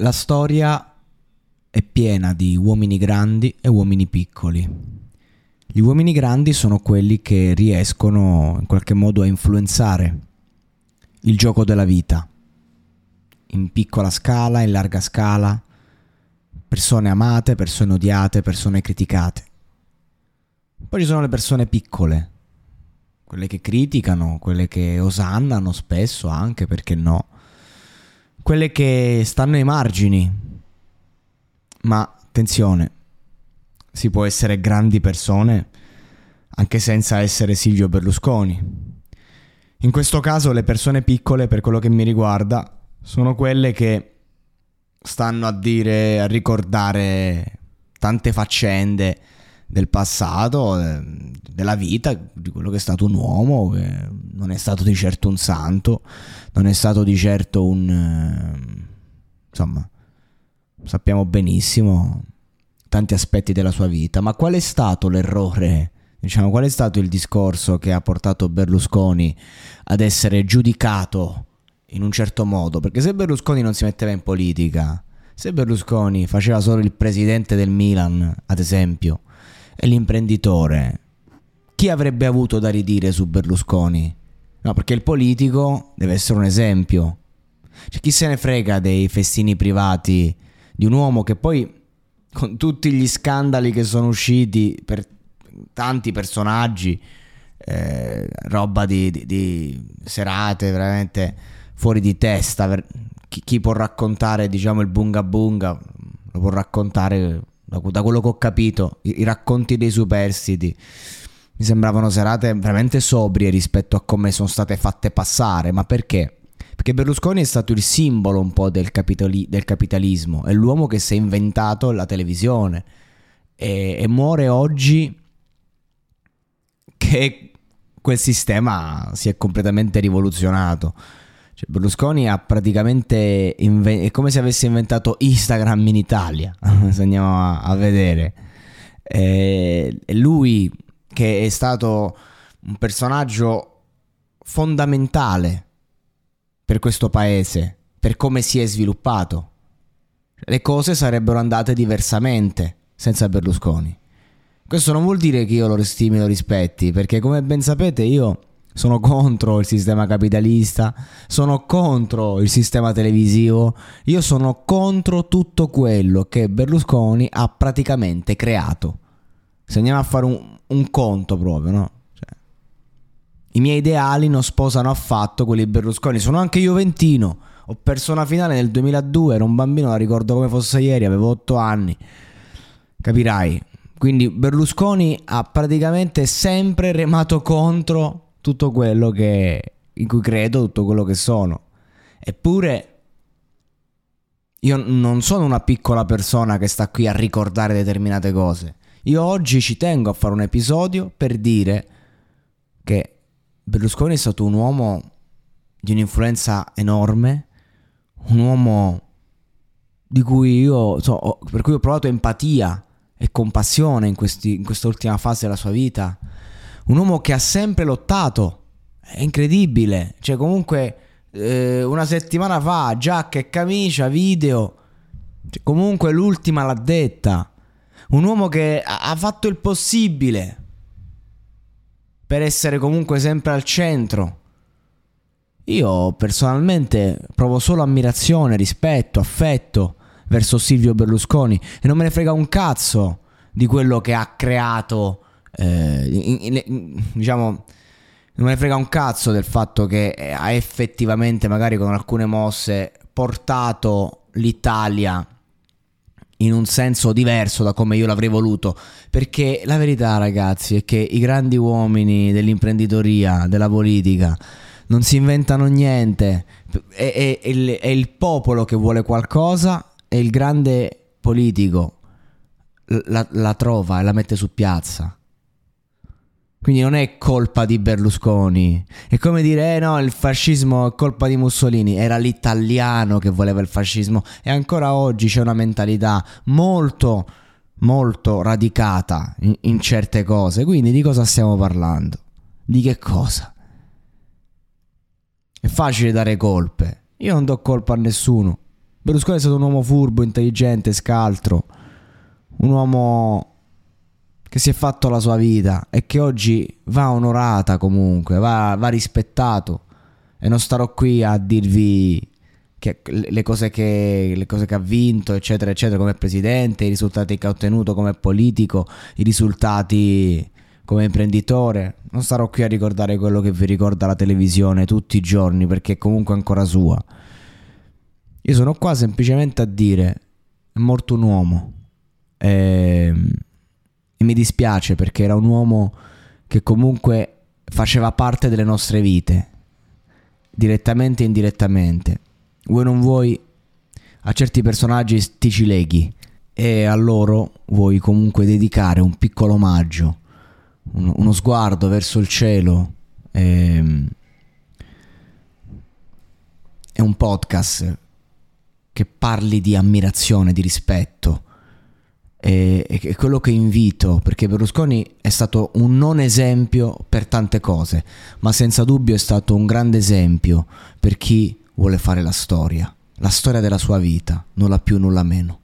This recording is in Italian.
La storia è piena di uomini grandi e uomini piccoli. Gli uomini grandi sono quelli che riescono in qualche modo a influenzare il gioco della vita, in piccola scala, in larga scala, persone amate, persone odiate, persone criticate. Poi ci sono le persone piccole, quelle che criticano, quelle che osannano spesso anche, perché no, quelle che stanno ai margini, ma attenzione, si può essere grandi persone anche senza essere Silvio Berlusconi. In questo caso le persone piccole, per quello che mi riguarda, sono quelle che stanno a dire, a ricordare tante faccende del passato, eh, della vita, di quello che è stato un uomo, che non è stato di certo un santo, non è stato di certo un... Eh, insomma, sappiamo benissimo tanti aspetti della sua vita, ma qual è stato l'errore? Diciamo, qual è stato il discorso che ha portato Berlusconi ad essere giudicato in un certo modo? Perché se Berlusconi non si metteva in politica, se Berlusconi faceva solo il presidente del Milan, ad esempio, e l'imprenditore, chi avrebbe avuto da ridire su Berlusconi? No, perché il politico deve essere un esempio. Cioè, chi se ne frega dei festini privati di un uomo che poi con tutti gli scandali che sono usciti per tanti personaggi, eh, roba di, di, di, serate veramente fuori di testa, chi, chi, può raccontare diciamo il bunga bunga, lo può raccontare da, da quello che ho capito, i, i racconti dei superstiti mi sembravano serate veramente sobrie rispetto a come sono state fatte passare, ma perché? Perché Berlusconi è stato il simbolo un po' del, capitali- del capitalismo, è l'uomo che si è inventato la televisione e, e muore oggi che quel sistema si è completamente rivoluzionato. Cioè, Berlusconi ha praticamente inven- è come se avesse inventato Instagram in Italia, se andiamo a, a vedere. E lui che è stato un personaggio fondamentale per questo paese, per come si è sviluppato. Le cose sarebbero andate diversamente senza Berlusconi. Questo non vuol dire che io lo stimi o lo rispetti, perché come ben sapete io sono contro il sistema capitalista, sono contro il sistema televisivo, io sono contro tutto quello che Berlusconi ha praticamente creato. Se andiamo a fare un, un conto proprio, no? I miei ideali non sposano affatto quelli di Berlusconi. Sono anche Juventino. Ho perso una finale nel 2002, ero un bambino, la ricordo come fosse ieri, avevo 8 anni. Capirai. Quindi Berlusconi ha praticamente sempre remato contro tutto quello che, in cui credo, tutto quello che sono. Eppure io non sono una piccola persona che sta qui a ricordare determinate cose. Io oggi ci tengo a fare un episodio per dire che Berlusconi è stato un uomo di un'influenza enorme, un uomo di cui io, so, per cui ho provato empatia e compassione in, questi, in questa ultima fase della sua vita, un uomo che ha sempre lottato, è incredibile, cioè comunque eh, una settimana fa giacca e camicia, video, cioè, comunque l'ultima l'ha detta, un uomo che ha, fatto il possibile per essere comunque sempre al centro. Io personalmente provo solo ammirazione, rispetto, affetto verso Silvio Berlusconi. E non me ne frega un cazzo di quello che ha creato, eh, diciamo, non me ne frega un cazzo del fatto che ha effettivamente, magari con alcune mosse, portato l'Italia in un senso diverso da come io l'avrei voluto. Perché la verità, ragazzi, è che i grandi uomini dell'imprenditoria, della politica, non si inventano niente. È, è, è, il, è il popolo che vuole qualcosa e il grande politico la, la trova e la mette su piazza. Quindi non è colpa di Berlusconi. È come dire, eh no, il fascismo è colpa di Mussolini. Era l'italiano che voleva il fascismo. E ancora oggi c'è una mentalità molto, molto radicata in, in certe cose. Quindi di cosa stiamo parlando? Di che cosa? È facile dare colpe. Io non do colpa a nessuno. Berlusconi è stato un uomo furbo, intelligente, scaltro. Un uomo che si è fatto la sua vita e che oggi va onorata comunque, va, va rispettato. E non starò qui a dirvi che, le, cose che, le cose che ha vinto, eccetera, eccetera, come presidente, i risultati che ha ottenuto come politico, i risultati come imprenditore. Non starò qui a ricordare quello che vi ricorda la televisione tutti i giorni perché è comunque ancora sua. Io sono qua semplicemente a dire: è morto un uomo. Ehm, e mi dispiace perché era un uomo che comunque faceva parte delle nostre vite, direttamente e indirettamente. Vuoi non vuoi, a certi personaggi ti ci leghi e a loro vuoi comunque dedicare un piccolo omaggio, uno, uno sguardo verso il cielo e, ehm, e un podcast che parli di ammirazione, di rispetto e, e quello che invito, perché Berlusconi è stato un non esempio per tante cose, ma senza dubbio è stato un grande esempio per chi vuole fare la storia, la storia della sua vita, nulla più, nulla meno.